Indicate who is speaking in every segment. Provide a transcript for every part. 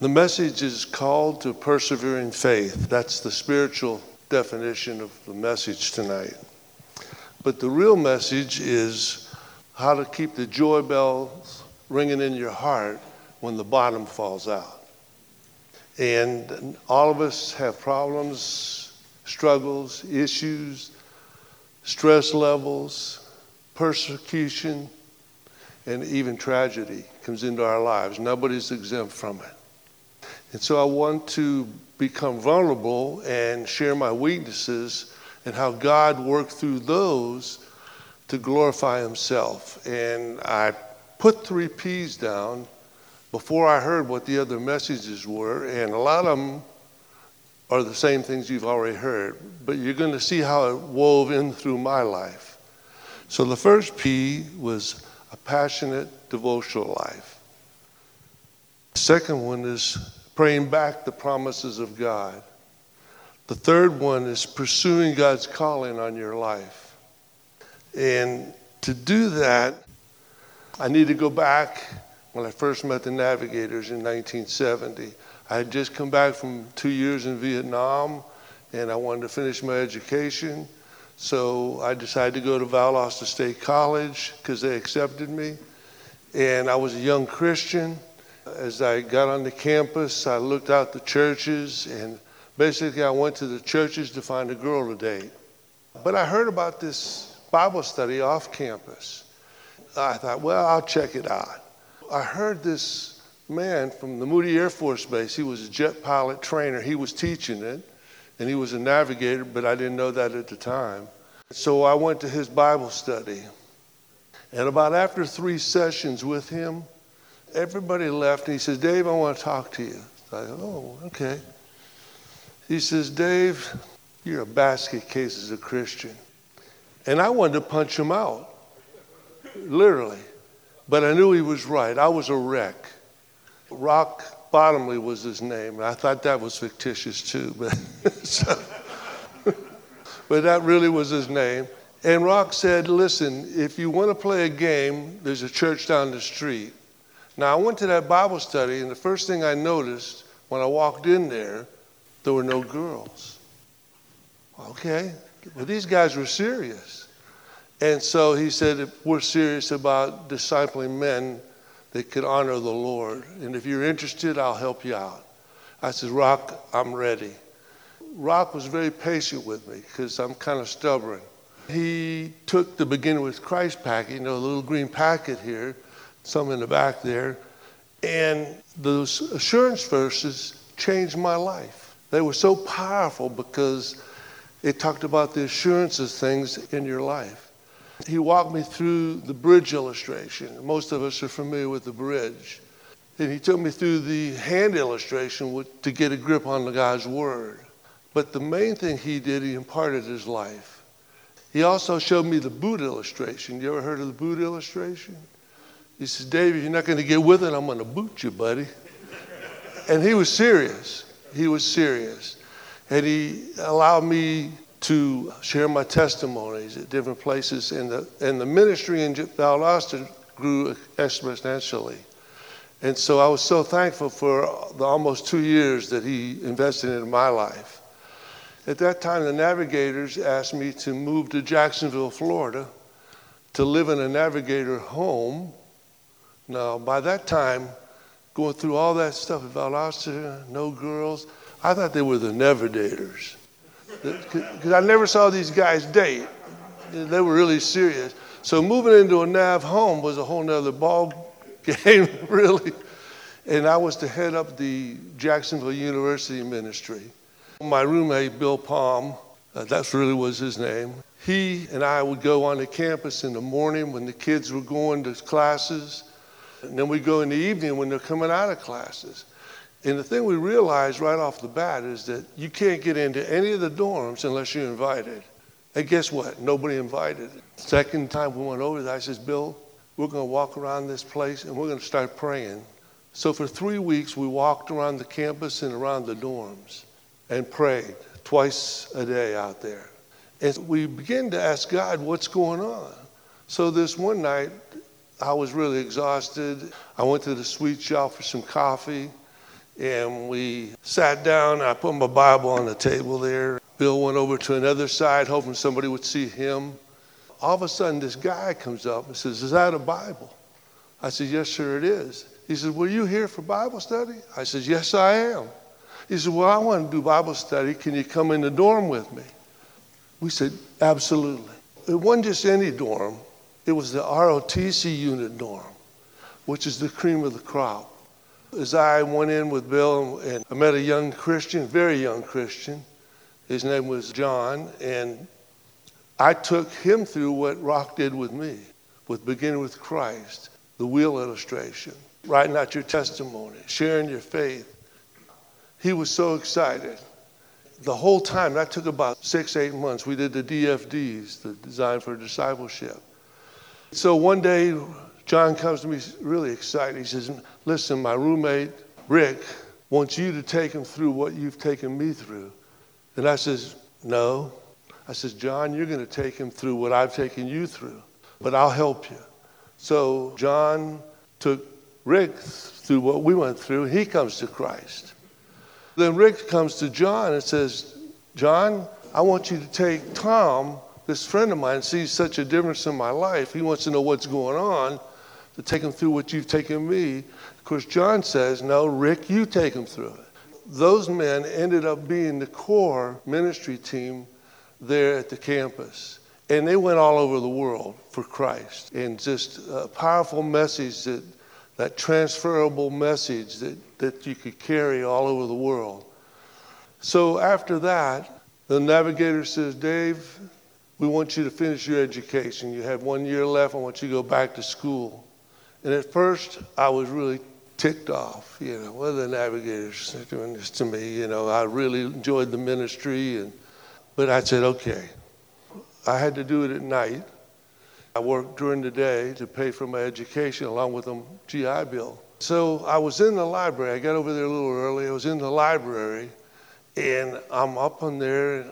Speaker 1: The message is called to persevering faith. That's the spiritual definition of the message tonight. But the real message is how to keep the joy bells ringing in your heart when the bottom falls out. And all of us have problems, struggles, issues, stress levels, persecution, and even tragedy comes into our lives. Nobody's exempt from it. And so I want to become vulnerable and share my weaknesses and how God worked through those to glorify Himself. And I put three P's down before I heard what the other messages were, and a lot of them are the same things you've already heard, but you're going to see how it wove in through my life. So the first P was a passionate devotional life. The second one is praying back the promises of God. The third one is pursuing God's calling on your life. And to do that, I need to go back when I first met the Navigators in 1970. I had just come back from two years in Vietnam and I wanted to finish my education. So I decided to go to Valdosta State College because they accepted me. And I was a young Christian as I got on the campus, I looked out the churches, and basically I went to the churches to find a girl to date. But I heard about this Bible study off campus. I thought, well, I'll check it out. I heard this man from the Moody Air Force Base, he was a jet pilot trainer, he was teaching it, and he was a navigator, but I didn't know that at the time. So I went to his Bible study. And about after three sessions with him, everybody left, and he says, Dave, I want to talk to you. I go, oh, okay. He says, Dave, you're a basket case as a Christian. And I wanted to punch him out, literally. But I knew he was right. I was a wreck. Rock Bottomley was his name. And I thought that was fictitious too, but, so, but that really was his name. And Rock said, Listen, if you want to play a game, there's a church down the street. Now, I went to that Bible study, and the first thing I noticed when I walked in there, there were no girls. Okay, well, these guys were serious. And so he said, We're serious about discipling men that could honor the Lord. And if you're interested, I'll help you out. I said, Rock, I'm ready. Rock was very patient with me because I'm kind of stubborn. He took the Beginning with Christ packet, you know, the little green packet here, some in the back there. And those assurance verses changed my life. They were so powerful because it talked about the assurance of things in your life. He walked me through the bridge illustration. Most of us are familiar with the bridge. And he took me through the hand illustration to get a grip on the God's word. But the main thing he did, he imparted his life. He also showed me the boot illustration. You ever heard of the boot illustration? He says, Dave, if you're not going to get with it, I'm going to boot you, buddy. And he was serious. He was serious. And he allowed me to share my testimonies at different places. And the, and the ministry in Valdosta grew exponentially. And so I was so thankful for the almost two years that he invested in my life. At that time, the navigators asked me to move to Jacksonville, Florida, to live in a navigator home now, by that time, going through all that stuff about Valdosta, no girls, I thought they were the never daters. Because I never saw these guys date. They were really serious. So moving into a Nav home was a whole nother ball game, really. And I was to head up the Jacksonville University ministry. My roommate, Bill Palm, uh, that really was his name. He and I would go on the campus in the morning when the kids were going to classes and then we go in the evening when they're coming out of classes. And the thing we realize right off the bat is that you can't get into any of the dorms unless you're invited. And guess what? Nobody invited. Second time we went over there, I says, Bill, we're going to walk around this place and we're going to start praying. So for three weeks, we walked around the campus and around the dorms and prayed twice a day out there. And we began to ask God, what's going on? So this one night, I was really exhausted. I went to the sweet shop for some coffee, And we sat down. I put my Bible on the table there. Bill went over to another side, hoping somebody would see him. All of a sudden, this guy comes up and says, Is that a Bible? I said, Yes, sir, it is. He said, Were you here for Bible study? I said, Yes, I am. He said, Well, I want to do Bible study. Can you come in the dorm with me? We said, Absolutely. It wasn't just any dorm, it was the ROTC unit dorm, which is the cream of the crop. As I went in with Bill and I met a young Christian, very young Christian. His name was John, and I took him through what Rock did with me, with beginning with Christ, the wheel illustration, writing out your testimony, sharing your faith. He was so excited. The whole time, that took about six, eight months. We did the DFDs, the Design for Discipleship. So one day, John comes to me really excited. He says, Listen, my roommate, Rick, wants you to take him through what you've taken me through. And I says, No. I says, John, you're going to take him through what I've taken you through, but I'll help you. So John took Rick through what we went through. He comes to Christ. Then Rick comes to John and says, John, I want you to take Tom, this friend of mine, sees such a difference in my life. He wants to know what's going on to take him through what you've taken me. Of course, John says, No, Rick, you take him through it. Those men ended up being the core ministry team there at the campus. And they went all over the world for Christ. And just a powerful message that, that transferable message that, that you could carry all over the world. So after that, the navigator says, Dave, we want you to finish your education. You have one year left. I want you to go back to school. And at first, I was really ticked off. You know, are the navigators doing this to me? You know, I really enjoyed the ministry, and but I said, okay. I had to do it at night. I worked during the day to pay for my education along with a GI Bill. So I was in the library. I got over there a little early. I was in the library, and I'm up on there,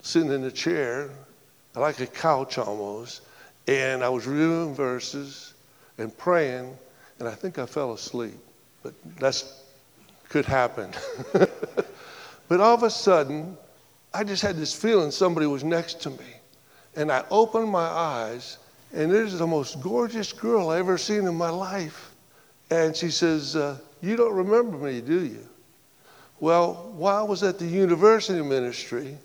Speaker 1: sitting in a chair, like a couch almost, and I was reading verses and praying, and I think I fell asleep. But that could happen. but all of a sudden, I just had this feeling somebody was next to me. And I opened my eyes, and there's the most gorgeous girl I ever seen in my life. And she says, uh, You don't remember me, do you? Well, while I was at the university ministry,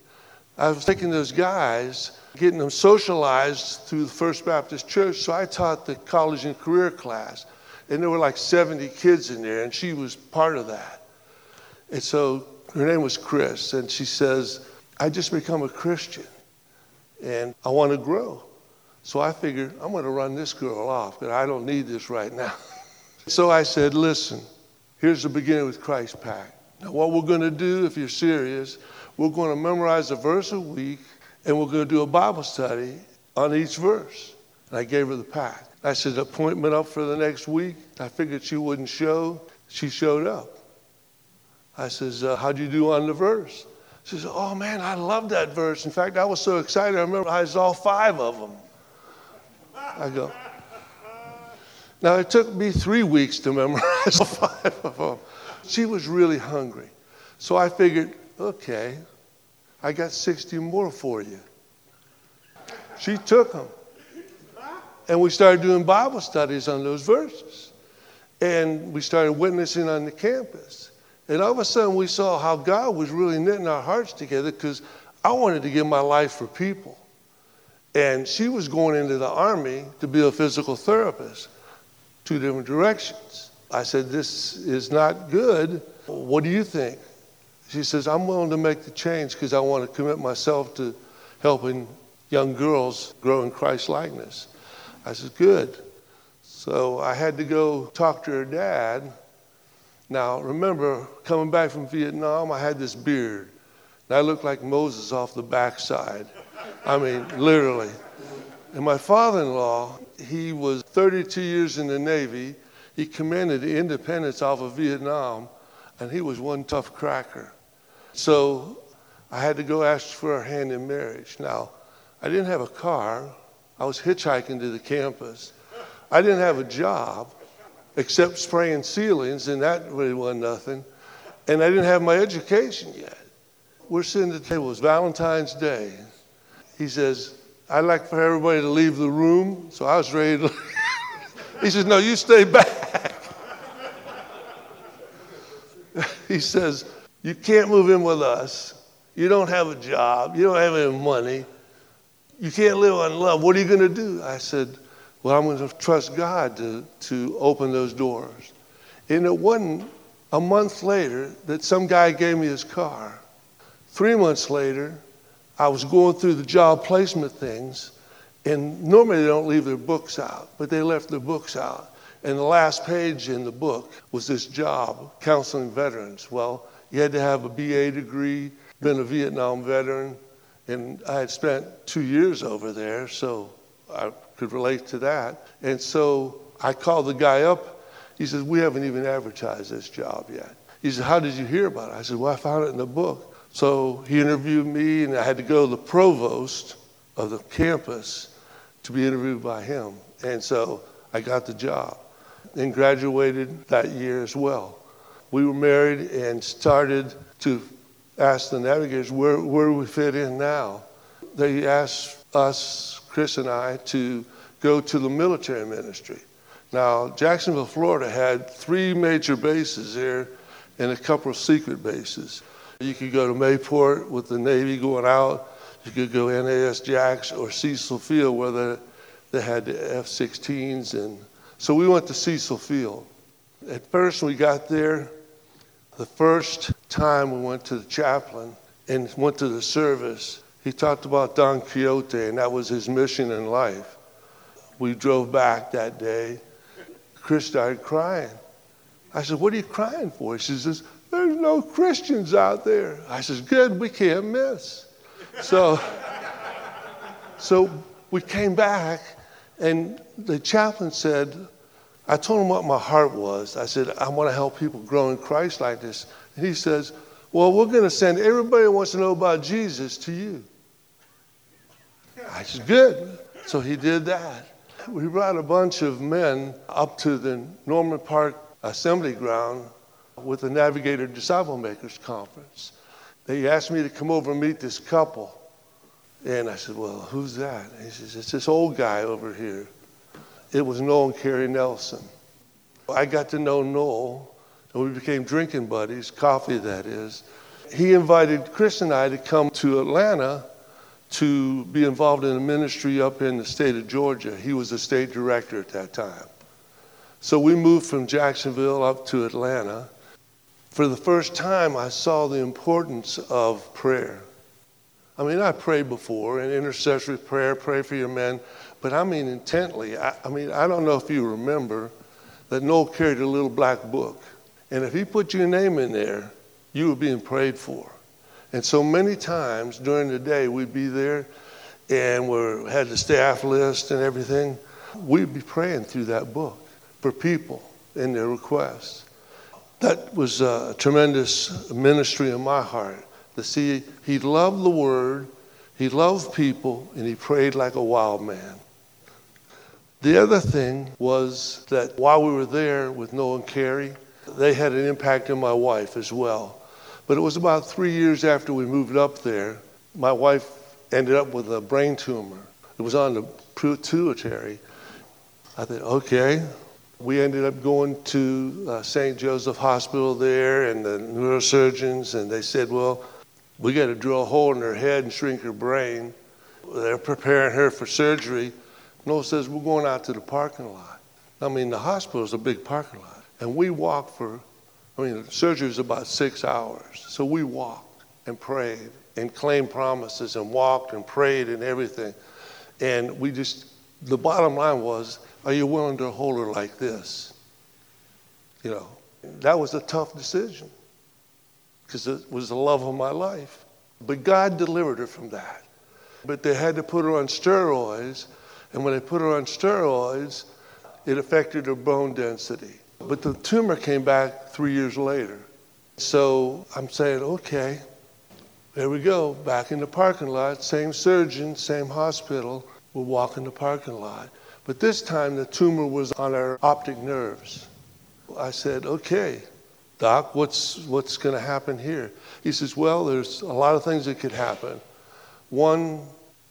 Speaker 1: I was taking those guys getting them socialized through the First Baptist Church. So I taught the college and career class. And there were like 70 kids in there, and she was part of that. And so her name was Chris, and she says, I just become a Christian, and I want to grow. So I figured, I'm going to run this girl off, but I don't need this right now. so I said, listen, here's the beginning with Christ Pack. Now, what we're going to do, if you're serious, we're going to memorize a verse a week and we're going to do a Bible study on each verse. And I gave her the pack. I said, appointment up for the next week. I figured she wouldn't show. She showed up. I says, uh, how'd you do on the verse? She says, oh man, I love that verse. In fact, I was so excited, I memorized all five of them. I go, now it took me three weeks to memorize five of them. She was really hungry. So I figured, okay, I got 60 more for you. She took them. And we started doing Bible studies on those verses. And we started witnessing on the campus. And all of a sudden, we saw how God was really knitting our hearts together because I wanted to give my life for people. And she was going into the army to be a physical therapist, two different directions. I said, This is not good. What do you think? She says, I'm willing to make the change because I want to commit myself to helping young girls grow in Christ likeness. I said, Good. So I had to go talk to her dad. Now, remember, coming back from Vietnam, I had this beard. And I looked like Moses off the backside. I mean, literally. And my father in law, he was 32 years in the Navy. He commanded the independence off of Vietnam, and he was one tough cracker. So I had to go ask for her hand in marriage. Now, I didn't have a car. I was hitchhiking to the campus. I didn't have a job except spraying ceilings, and that really wasn't nothing. And I didn't have my education yet. We're sitting at the table. It's Valentine's Day. He says, I'd like for everybody to leave the room. So I was ready to. he says, No, you stay back. he says, You can't move in with us. You don't have a job. You don't have any money. You can't live on love. What are you going to do? I said, Well, I'm going to trust God to, to open those doors. And it wasn't a month later that some guy gave me his car. Three months later, I was going through the job placement things, and normally they don't leave their books out, but they left their books out. And the last page in the book was this job, counseling veterans. Well, you had to have a BA degree, been a Vietnam veteran, and I had spent two years over there, so I could relate to that. And so I called the guy up. He says, We haven't even advertised this job yet. He said, How did you hear about it? I said, Well, I found it in the book. So he interviewed me, and I had to go to the provost of the campus to be interviewed by him. And so I got the job and graduated that year as well. We were married and started to ask the navigators where, where we fit in now. They asked us, Chris and I, to go to the military ministry. Now, Jacksonville, Florida had three major bases there and a couple of secret bases. You could go to Mayport with the Navy going out. You could go NAS Jax or Cecil Field where they, they had the F 16s. And so we went to Cecil Field. At first, we got there, the first time we went to the chaplain and went to the service, he talked about Don Quixote, and that was his mission in life. We drove back that day. Chris started crying. I said, What are you crying for? He says, There's no Christians out there. I says, Good, we can't miss. So, so we came back, and the chaplain said, I told him what my heart was. I said, I want to help people grow in Christ likeness. And he says, Well, we're going to send everybody who wants to know about Jesus to you. I said, Good. So he did that. We brought a bunch of men up to the Norman Park Assembly Ground with the Navigator Disciple Makers Conference. They asked me to come over and meet this couple. And I said, Well, who's that? he says, It's this old guy over here. It was Noel and Carrie Nelson. I got to know Noel, and we became drinking buddies, coffee that is. He invited Chris and I to come to Atlanta to be involved in a ministry up in the state of Georgia. He was the state director at that time. So we moved from Jacksonville up to Atlanta. For the first time, I saw the importance of prayer. I mean, I prayed before in intercessory prayer, pray for your men, but I mean intently. I, I, mean, I don't know if you remember that Noel carried a little black book. And if he put your name in there, you were being prayed for. And so many times during the day, we'd be there and we had the staff list and everything. We'd be praying through that book for people and their requests. That was a tremendous ministry in my heart to see he loved the word, he loved people, and he prayed like a wild man. The other thing was that while we were there with Noel and Carrie, they had an impact on my wife as well. But it was about three years after we moved up there, my wife ended up with a brain tumor. It was on the pituitary. I thought, okay. We ended up going to uh, St. Joseph Hospital there and the neurosurgeons, and they said, well, we got to drill a hole in her head and shrink her brain. They're preparing her for surgery. Noel says, We're going out to the parking lot. I mean, the hospital is a big parking lot. And we walked for, I mean, surgery was about six hours. So we walked and prayed and claimed promises and walked and prayed and everything. And we just, the bottom line was, Are you willing to hold her like this? You know, that was a tough decision because it was the love of my life. But God delivered her from that. But they had to put her on steroids and when I put her on steroids, it affected her bone density. But the tumor came back three years later. So I'm saying, okay, there we go, back in the parking lot, same surgeon, same hospital. We'll walk in the parking lot. But this time the tumor was on her optic nerves. I said, okay, Doc, what's, what's going to happen here? He says, Well, there's a lot of things that could happen. One,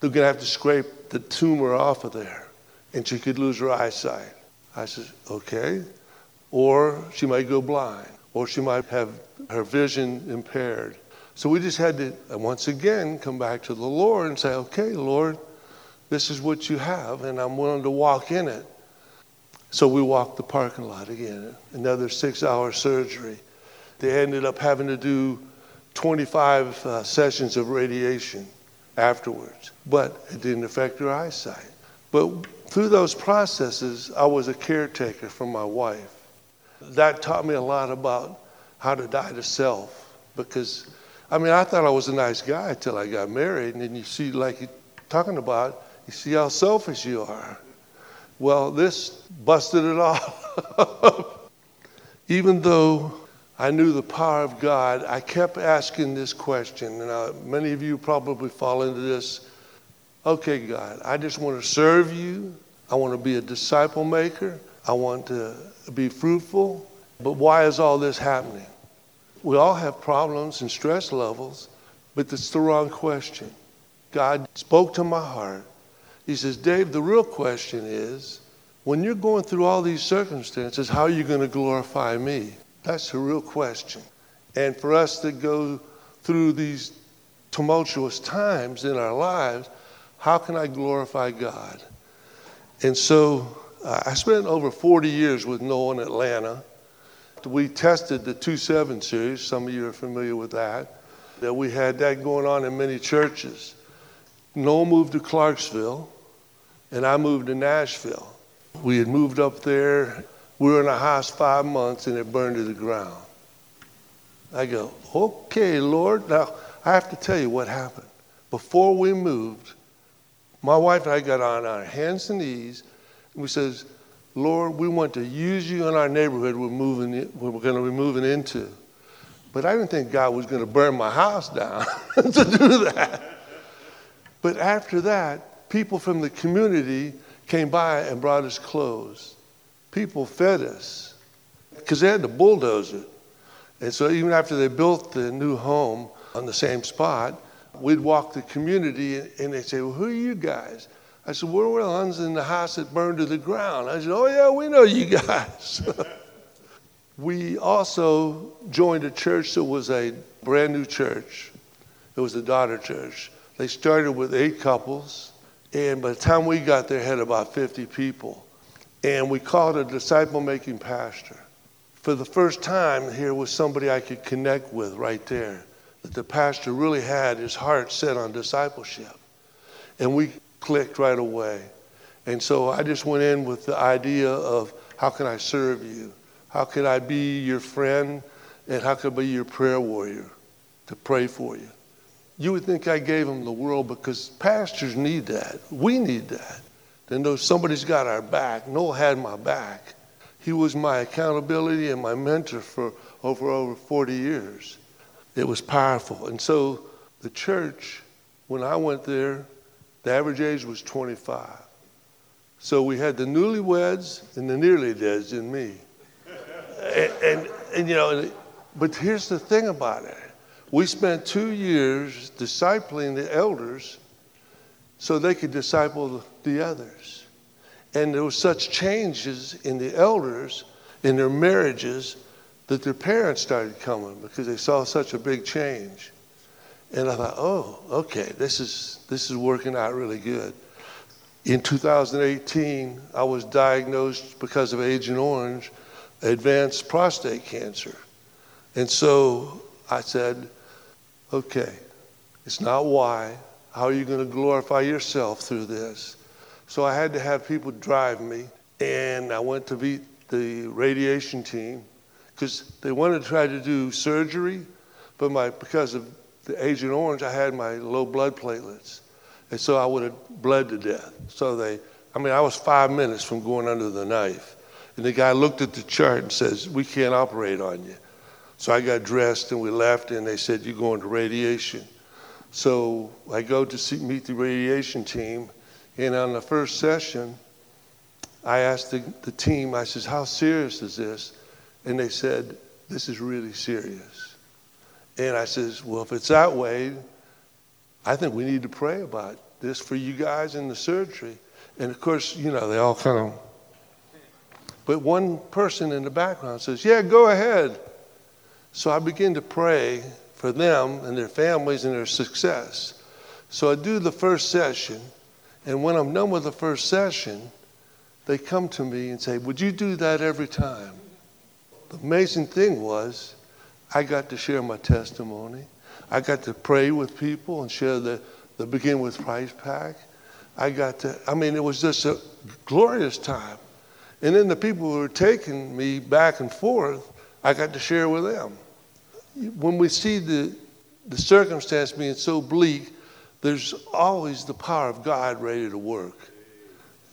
Speaker 1: they're going to have to scrape the tumor off of there, and she could lose her eyesight. I said, Okay. Or she might go blind, or she might have her vision impaired. So we just had to, once again, come back to the Lord and say, Okay, Lord, this is what you have, and I'm willing to walk in it. So we walked the parking lot again, another six hour surgery. They ended up having to do 25 uh, sessions of radiation afterwards, but it didn't affect her eyesight. But through those processes, I was a caretaker for my wife. That taught me a lot about how to die to self because, I mean, I thought I was a nice guy until I got married, and then you see, like you're talking about, you see how selfish you are. Well, this busted it all. Even though I knew the power of God, I kept asking this question, and uh, many of you probably fall into this. Okay, God, I just want to serve you. I want to be a disciple maker. I want to be fruitful. But why is all this happening? We all have problems and stress levels, but it's the wrong question. God spoke to my heart he says, Dave, the real question is when you're going through all these circumstances, how are you going to glorify me? That's the real question. And for us to go through these tumultuous times in our lives, how can I glorify God? And so uh, I spent over 40 years with Noel in Atlanta. We tested the 2 7 series, some of you are familiar with that, that we had that going on in many churches. Noel moved to Clarksville and I moved to Nashville. We had moved up there. We were in a house five months and it burned to the ground. I go, okay, Lord. Now, I have to tell you what happened. Before we moved, my wife and I got on our hands and knees and we says, Lord, we want to use you in our neighborhood we're moving in, we're going to be moving into. But I didn't think God was going to burn my house down to do that. But after that, people from the community came by and brought us clothes. People fed us because they had to bulldoze it. And so even after they built the new home on the same spot, we'd walk the community and they'd say, Well, who are you guys? I said, We're the ones in the house that burned to the ground. I said, Oh, yeah, we know you guys. we also joined a church that was a brand new church. It was a daughter church. They started with eight couples. And by the time we got there, had about 50 people. And we called a disciple making pastor. For the first time, here was somebody I could connect with right there. That the pastor really had his heart set on discipleship. And we clicked right away. And so I just went in with the idea of how can I serve you? How can I be your friend? And how can I be your prayer warrior to pray for you? You would think I gave them the world because pastors need that. We need that. To know somebody's got our back. Noel had my back. He was my accountability and my mentor for over over 40 years. It was powerful. And so the church, when I went there, the average age was 25. So we had the newlyweds and the nearly deads in me. and, and, and, you know, but here's the thing about it we spent two years discipling the elders so they could disciple the others. And there were such changes in the elders, in their marriages, that their parents started coming because they saw such a big change. And I thought, oh, okay, this is, this is working out really good. In 2018, I was diagnosed because of Agent Orange, advanced prostate cancer. And so I said, okay, it's not why. How are you going to glorify yourself through this? So I had to have people drive me, and I went to meet the radiation team because they wanted to try to do surgery, but my because of the Agent Orange, I had my low blood platelets, and so I would have bled to death. So they, I mean, I was five minutes from going under the knife, and the guy looked at the chart and says, "We can't operate on you." So I got dressed and we left, and they said, You're going to radiation. So I go to see, meet the radiation team, and on the first session, I asked the, the team, I says, How serious is this? And they said, this is really serious. And I says, well, if it's that way, I think we need to pray about this for you guys in the surgery. And of course, you know, they all kind of, but one person in the background says, yeah, go ahead. So I begin to pray for them and their families and their success. So I do the first session, and when I'm done with the first session, they come to me and say, Would you do that every time? The amazing thing was, I got to share my testimony. I got to pray with people and share the, the Begin with Christ pack. I got to, I mean, it was just a glorious time. And then the people who were taking me back and forth, I got to share with them. When we see the, the circumstance being so bleak, there's always the power of God ready to work.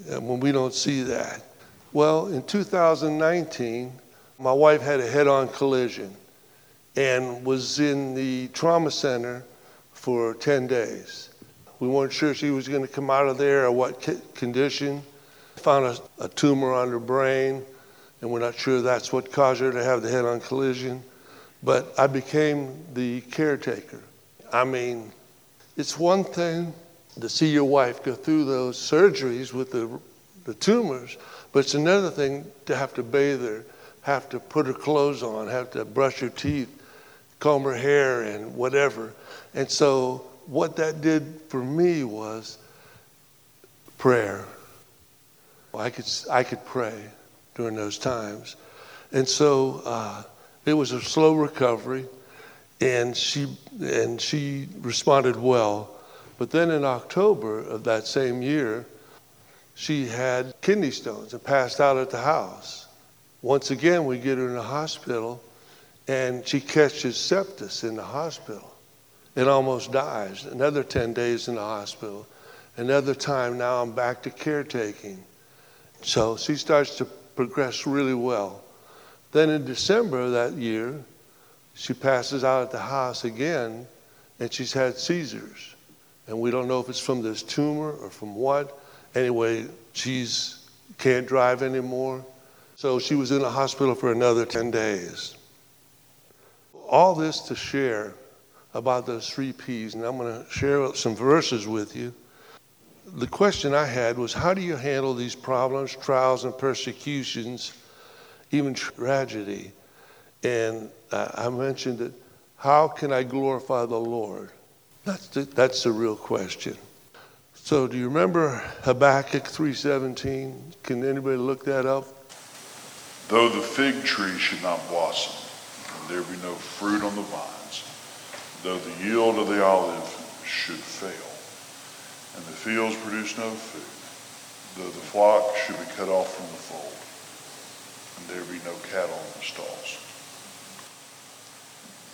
Speaker 1: And when we don't see that. Well, in 2019, my wife had a head on collision and was in the trauma center for 10 days. We weren't sure she was going to come out of there or what condition. Found a, a tumor on her brain, and we're not sure that's what caused her to have the head on collision. But I became the caretaker. I mean, it's one thing to see your wife go through those surgeries with the, the tumors, but it's another thing to have to bathe her, have to put her clothes on, have to brush her teeth, comb her hair, and whatever. And so what that did for me was prayer. I could, I could pray during those times. And so uh, it was a slow recovery, and she, and she responded well. But then in October of that same year, she had kidney stones and passed out at the house. Once again, we get her in the hospital, and she catches sepsis in the hospital and almost dies. Another 10 days in the hospital. Another time, now I'm back to caretaking. So she starts to progress really well. Then in December of that year, she passes out at the house again, and she's had seizures. And we don't know if it's from this tumor or from what. Anyway, she's can't drive anymore. So she was in the hospital for another 10 days. All this to share about those three P's, and I'm going to share some verses with you. The question I had was how do you handle these problems, trials, and persecutions, even tragedy? And I mentioned that how can I glorify the Lord? That's the, that's the real question. So do you remember Habakkuk 3:17? Can anybody look that up?
Speaker 2: Though the fig tree should not blossom, and there be no fruit on the vines, though the yield of the olive should fail, and the fields produce no food, though the flock should be cut off from the fold, and there be no cattle in the stalls.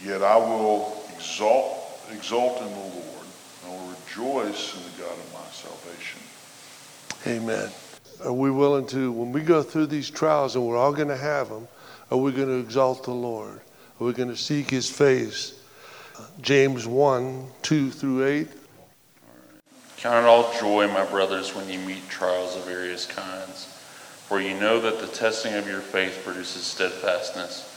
Speaker 2: Yet I will exalt, exalt in the Lord, I will rejoice in the God of my salvation.
Speaker 1: Amen. Are we willing to, when we go through these trials, and we're all going to have them, are we going to exalt the Lord? Are we going to seek his face? James 1 2 through 8.
Speaker 3: Count it all joy, my brothers, when you meet trials of various kinds, for you know that the testing of your faith produces steadfastness.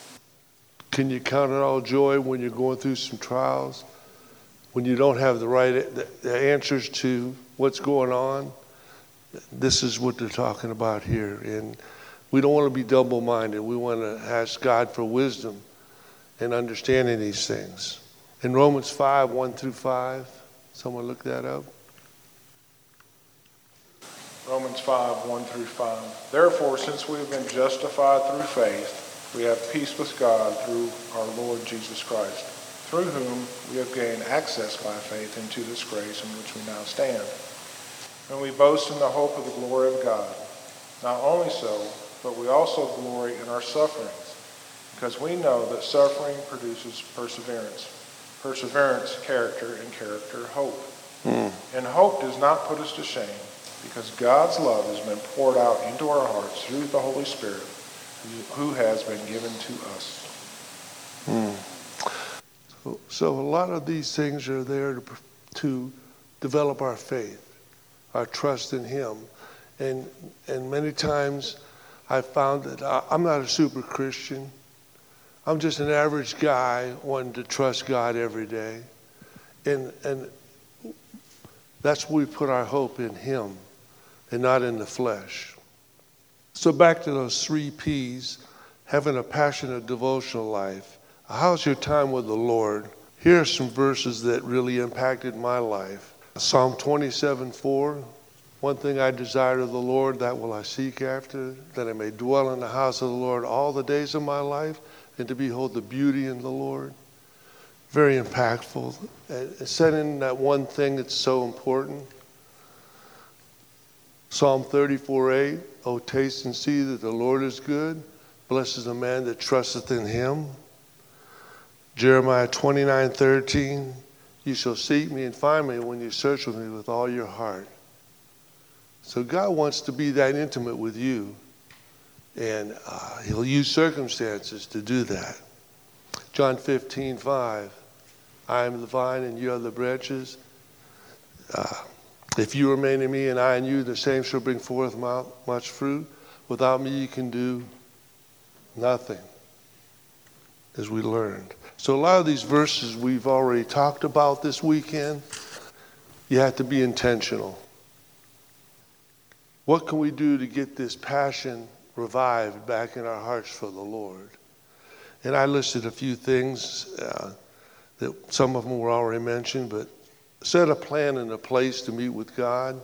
Speaker 1: Can you count it all joy when you're going through some trials? When you don't have the right the answers to what's going on? This is what they're talking about here. And we don't want to be double minded. We want to ask God for wisdom and understanding these things. In Romans 5 1 through 5, someone look that up.
Speaker 4: Romans 5 1 through 5. Therefore, since we have been justified through faith, we have peace with God through our Lord Jesus Christ, through whom we have gained access by faith into this grace in which we now stand. And we boast in the hope of the glory of God. Not only so, but we also glory in our sufferings because we know that suffering produces perseverance. Perseverance, character, and character, hope. Mm. And hope does not put us to shame because God's love has been poured out into our hearts through the Holy Spirit who has been given to us.
Speaker 1: So, so, a lot of these things are there to, to develop our faith, our trust in Him. And, and many times I've found that I, I'm not a super Christian. I'm just an average guy wanting to trust God every day. And, and that's where we put our hope in Him and not in the flesh. So, back to those three P's having a passionate devotional life. How's your time with the Lord? Here are some verses that really impacted my life Psalm 27 4. One thing I desire of the Lord, that will I seek after, that I may dwell in the house of the Lord all the days of my life, and to behold the beauty in the Lord. Very impactful. Setting that one thing that's so important. Psalm 34 8. Oh, taste and see that the Lord is good. Blessed is the man that trusteth in him. Jeremiah 29 13. You shall seek me and find me when you search with me with all your heart. So God wants to be that intimate with you, and uh, He'll use circumstances to do that. John 15, 5. I am the vine and you are the branches. Uh, if you remain in me and I in you, the same shall bring forth much fruit. Without me, you can do nothing, as we learned. So, a lot of these verses we've already talked about this weekend. You have to be intentional. What can we do to get this passion revived back in our hearts for the Lord? And I listed a few things uh, that some of them were already mentioned, but set a plan and a place to meet with God,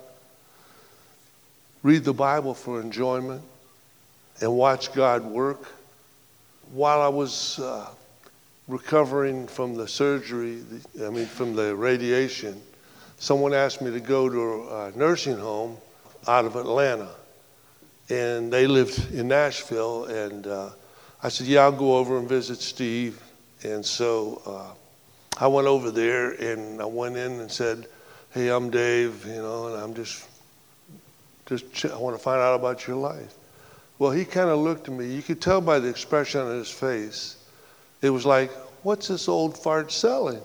Speaker 1: read the Bible for enjoyment, and watch God work. While I was uh, recovering from the surgery, I mean, from the radiation, someone asked me to go to a nursing home out of Atlanta. And they lived in Nashville. And uh, I said, Yeah, I'll go over and visit Steve. And so uh, I went over there and I went in and said, Hey, I'm Dave, you know, and I'm just, just, I want to find out about your life. Well, he kind of looked at me. You could tell by the expression on his face. It was like, What's this old fart selling?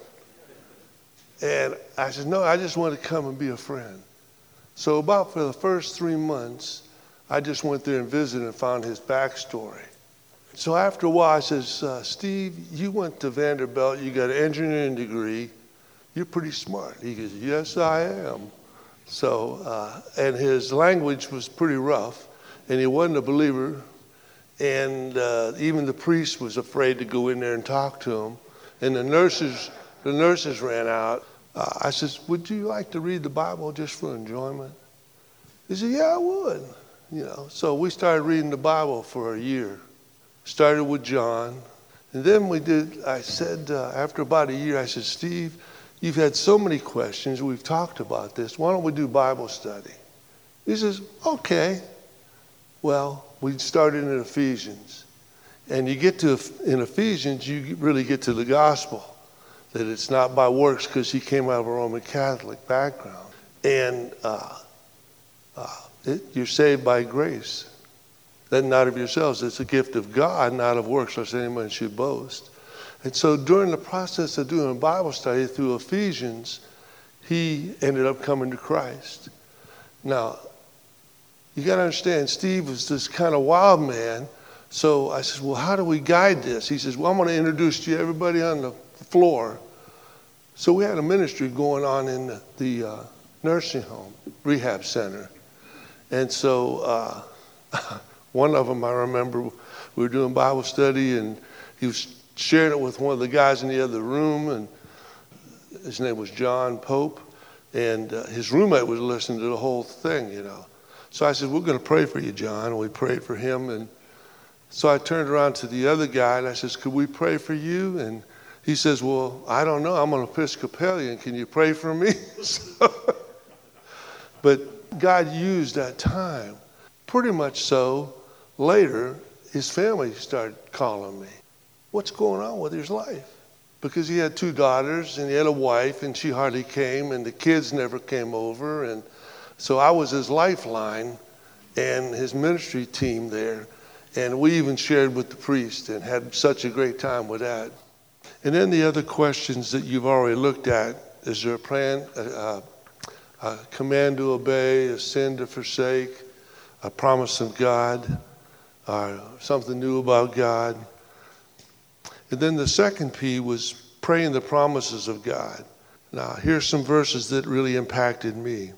Speaker 1: And I said, No, I just want to come and be a friend. So, about for the first three months, I just went there and visited and found his backstory. So, after a while, I says, uh, Steve, you went to Vanderbilt, you got an engineering degree, you're pretty smart. He goes, Yes, I am. So, uh, and his language was pretty rough, and he wasn't a believer, and uh, even the priest was afraid to go in there and talk to him. And the nurses, the nurses ran out, uh, I says, Would you like to read the Bible just for enjoyment? He said, Yeah, I would. You know, so we started reading the Bible for a year. Started with John. And then we did, I said, uh, after about a year, I said, Steve, you've had so many questions. We've talked about this. Why don't we do Bible study? He says, Okay. Well, we started in Ephesians. And you get to, in Ephesians, you really get to the gospel that it's not by works because he came out of a Roman Catholic background. And uh, uh, it, you're saved by grace. That not of yourselves. It's a gift of God, not of works, lest anyone should boast. And so during the process of doing a Bible study through Ephesians, he ended up coming to Christ. Now, you got to understand, Steve was this kind of wild man. So I said, Well, how do we guide this? He says, Well, I'm going to introduce to you everybody on the floor. So we had a ministry going on in the, the uh, nursing home, rehab center. And so uh, one of them, I remember, we were doing Bible study and he was sharing it with one of the guys in the other room. And his name was John Pope. And uh, his roommate was listening to the whole thing, you know. So I said, We're going to pray for you, John. And we prayed for him. And so I turned around to the other guy and I said, Could we pray for you? And he says, Well, I don't know. I'm an Episcopalian. Can you pray for me? so, but God used that time. Pretty much so, later, his family started calling me. what's going on with his life? Because he had two daughters and he had a wife and she hardly came and the kids never came over. And so I was his lifeline and his ministry team there. And we even shared with the priest and had such a great time with that. And then the other questions that you've already looked at is there a plan, a, a command to obey, a sin to forsake, a promise of God, or something new about God? And then the second P was praying the promises of God. Now, here's some verses that really impacted me.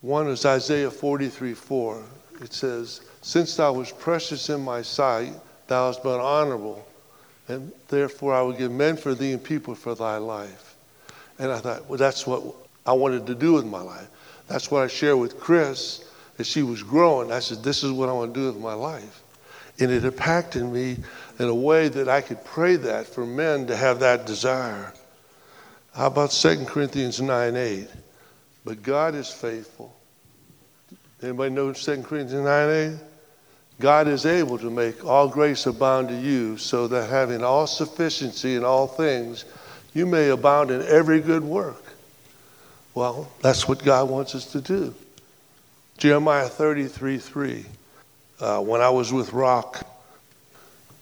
Speaker 1: One is Isaiah 43 4. It says, Since thou wast precious in my sight, thou hast been honorable, and therefore I will give men for thee and people for thy life. And I thought, well, that's what I wanted to do with my life. That's what I share with Chris as she was growing. I said, This is what I want to do with my life. And it impacted me in a way that I could pray that for men to have that desire. How about 2 Corinthians 9 8? But God is faithful. Anybody know 2 Corinthians 9 8? God is able to make all grace abound to you, so that having all sufficiency in all things, you may abound in every good work. Well, that's what God wants us to do. Jeremiah 33 3. Uh, when I was with Rock,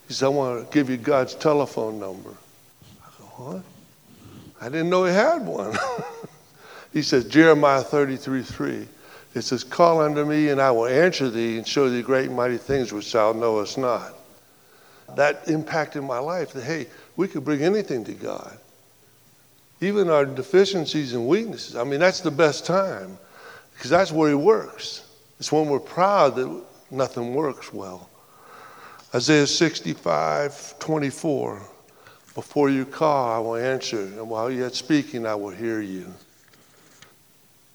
Speaker 1: he said, I want to give you God's telephone number. I go, What? I didn't know he had one. he says, Jeremiah 33 3. It says, Call unto me, and I will answer thee and show thee great and mighty things which thou knowest not. That impacted my life that, hey, we could bring anything to God. Even our deficiencies and weaknesses. I mean, that's the best time because that's where He works. It's when we're proud that nothing works well. Isaiah 65, 24. Before you call, I will answer, and while yet speaking, I will hear you.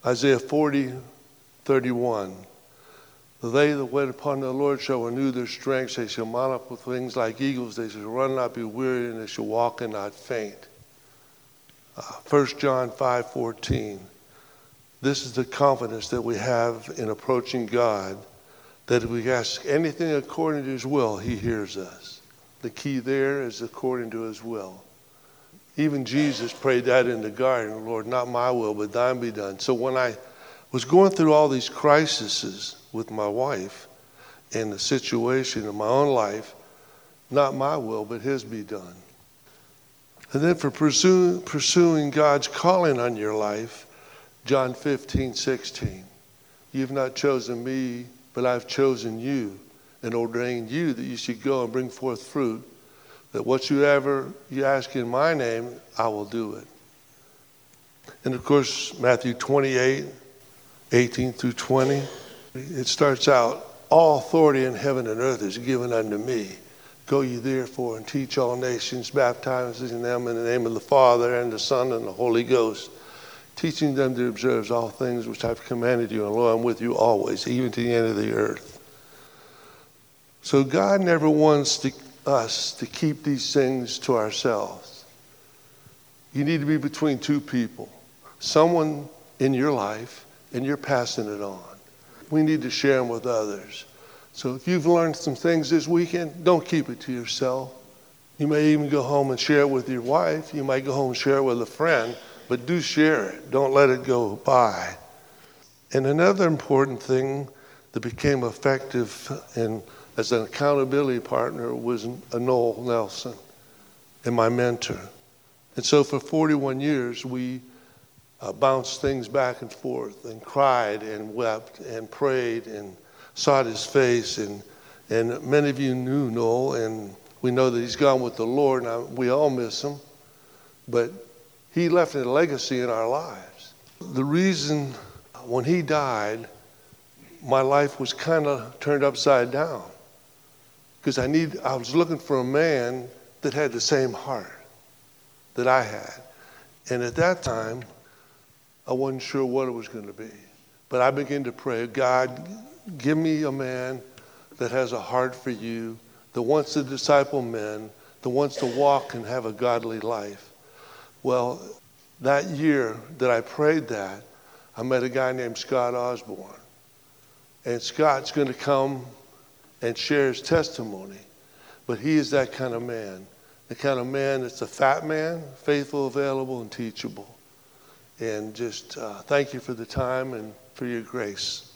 Speaker 1: Isaiah 40, 31. They that wait upon the Lord shall renew their strength. They shall mount up with wings like eagles. They shall run and not be weary, and they shall walk and not faint. Uh, 1 John 5 14. This is the confidence that we have in approaching God that if we ask anything according to His will, He hears us. The key there is according to His will. Even Jesus prayed that in the garden Lord, not my will, but thine be done. So when I was going through all these crises with my wife and the situation in my own life. Not my will, but His be done. And then for pursuing God's calling on your life, John 15, 16. You've not chosen me, but I've chosen you and ordained you that you should go and bring forth fruit, that whatsoever you ask in my name, I will do it. And of course, Matthew 28, 18 through 20. It starts out All authority in heaven and earth is given unto me. Go ye therefore and teach all nations, baptizing them in the name of the Father and the Son and the Holy Ghost, teaching them to observe all things which I've commanded you, and lo, I'm with you always, even to the end of the earth. So God never wants to, us to keep these things to ourselves. You need to be between two people. Someone in your life and you're passing it on. We need to share them with others. So if you've learned some things this weekend, don't keep it to yourself. You may even go home and share it with your wife. You might go home and share it with a friend, but do share it. Don't let it go by. And another important thing that became effective in, as an accountability partner was Noel Nelson and my mentor. And so for 41 years, we uh, bounced things back and forth and cried and wept and prayed and sought his face. And, and many of you knew Noel, and we know that he's gone with the Lord. Now, we all miss him, but he left a legacy in our lives. The reason when he died, my life was kind of turned upside down because I need I was looking for a man that had the same heart that I had. And at that time, I wasn't sure what it was going to be. But I began to pray, God, give me a man that has a heart for you, that wants to disciple men, that wants to walk and have a godly life. Well, that year that I prayed that, I met a guy named Scott Osborne. And Scott's going to come and share his testimony. But he is that kind of man the kind of man that's a fat man, faithful, available, and teachable. And just uh, thank you for the time and for your grace.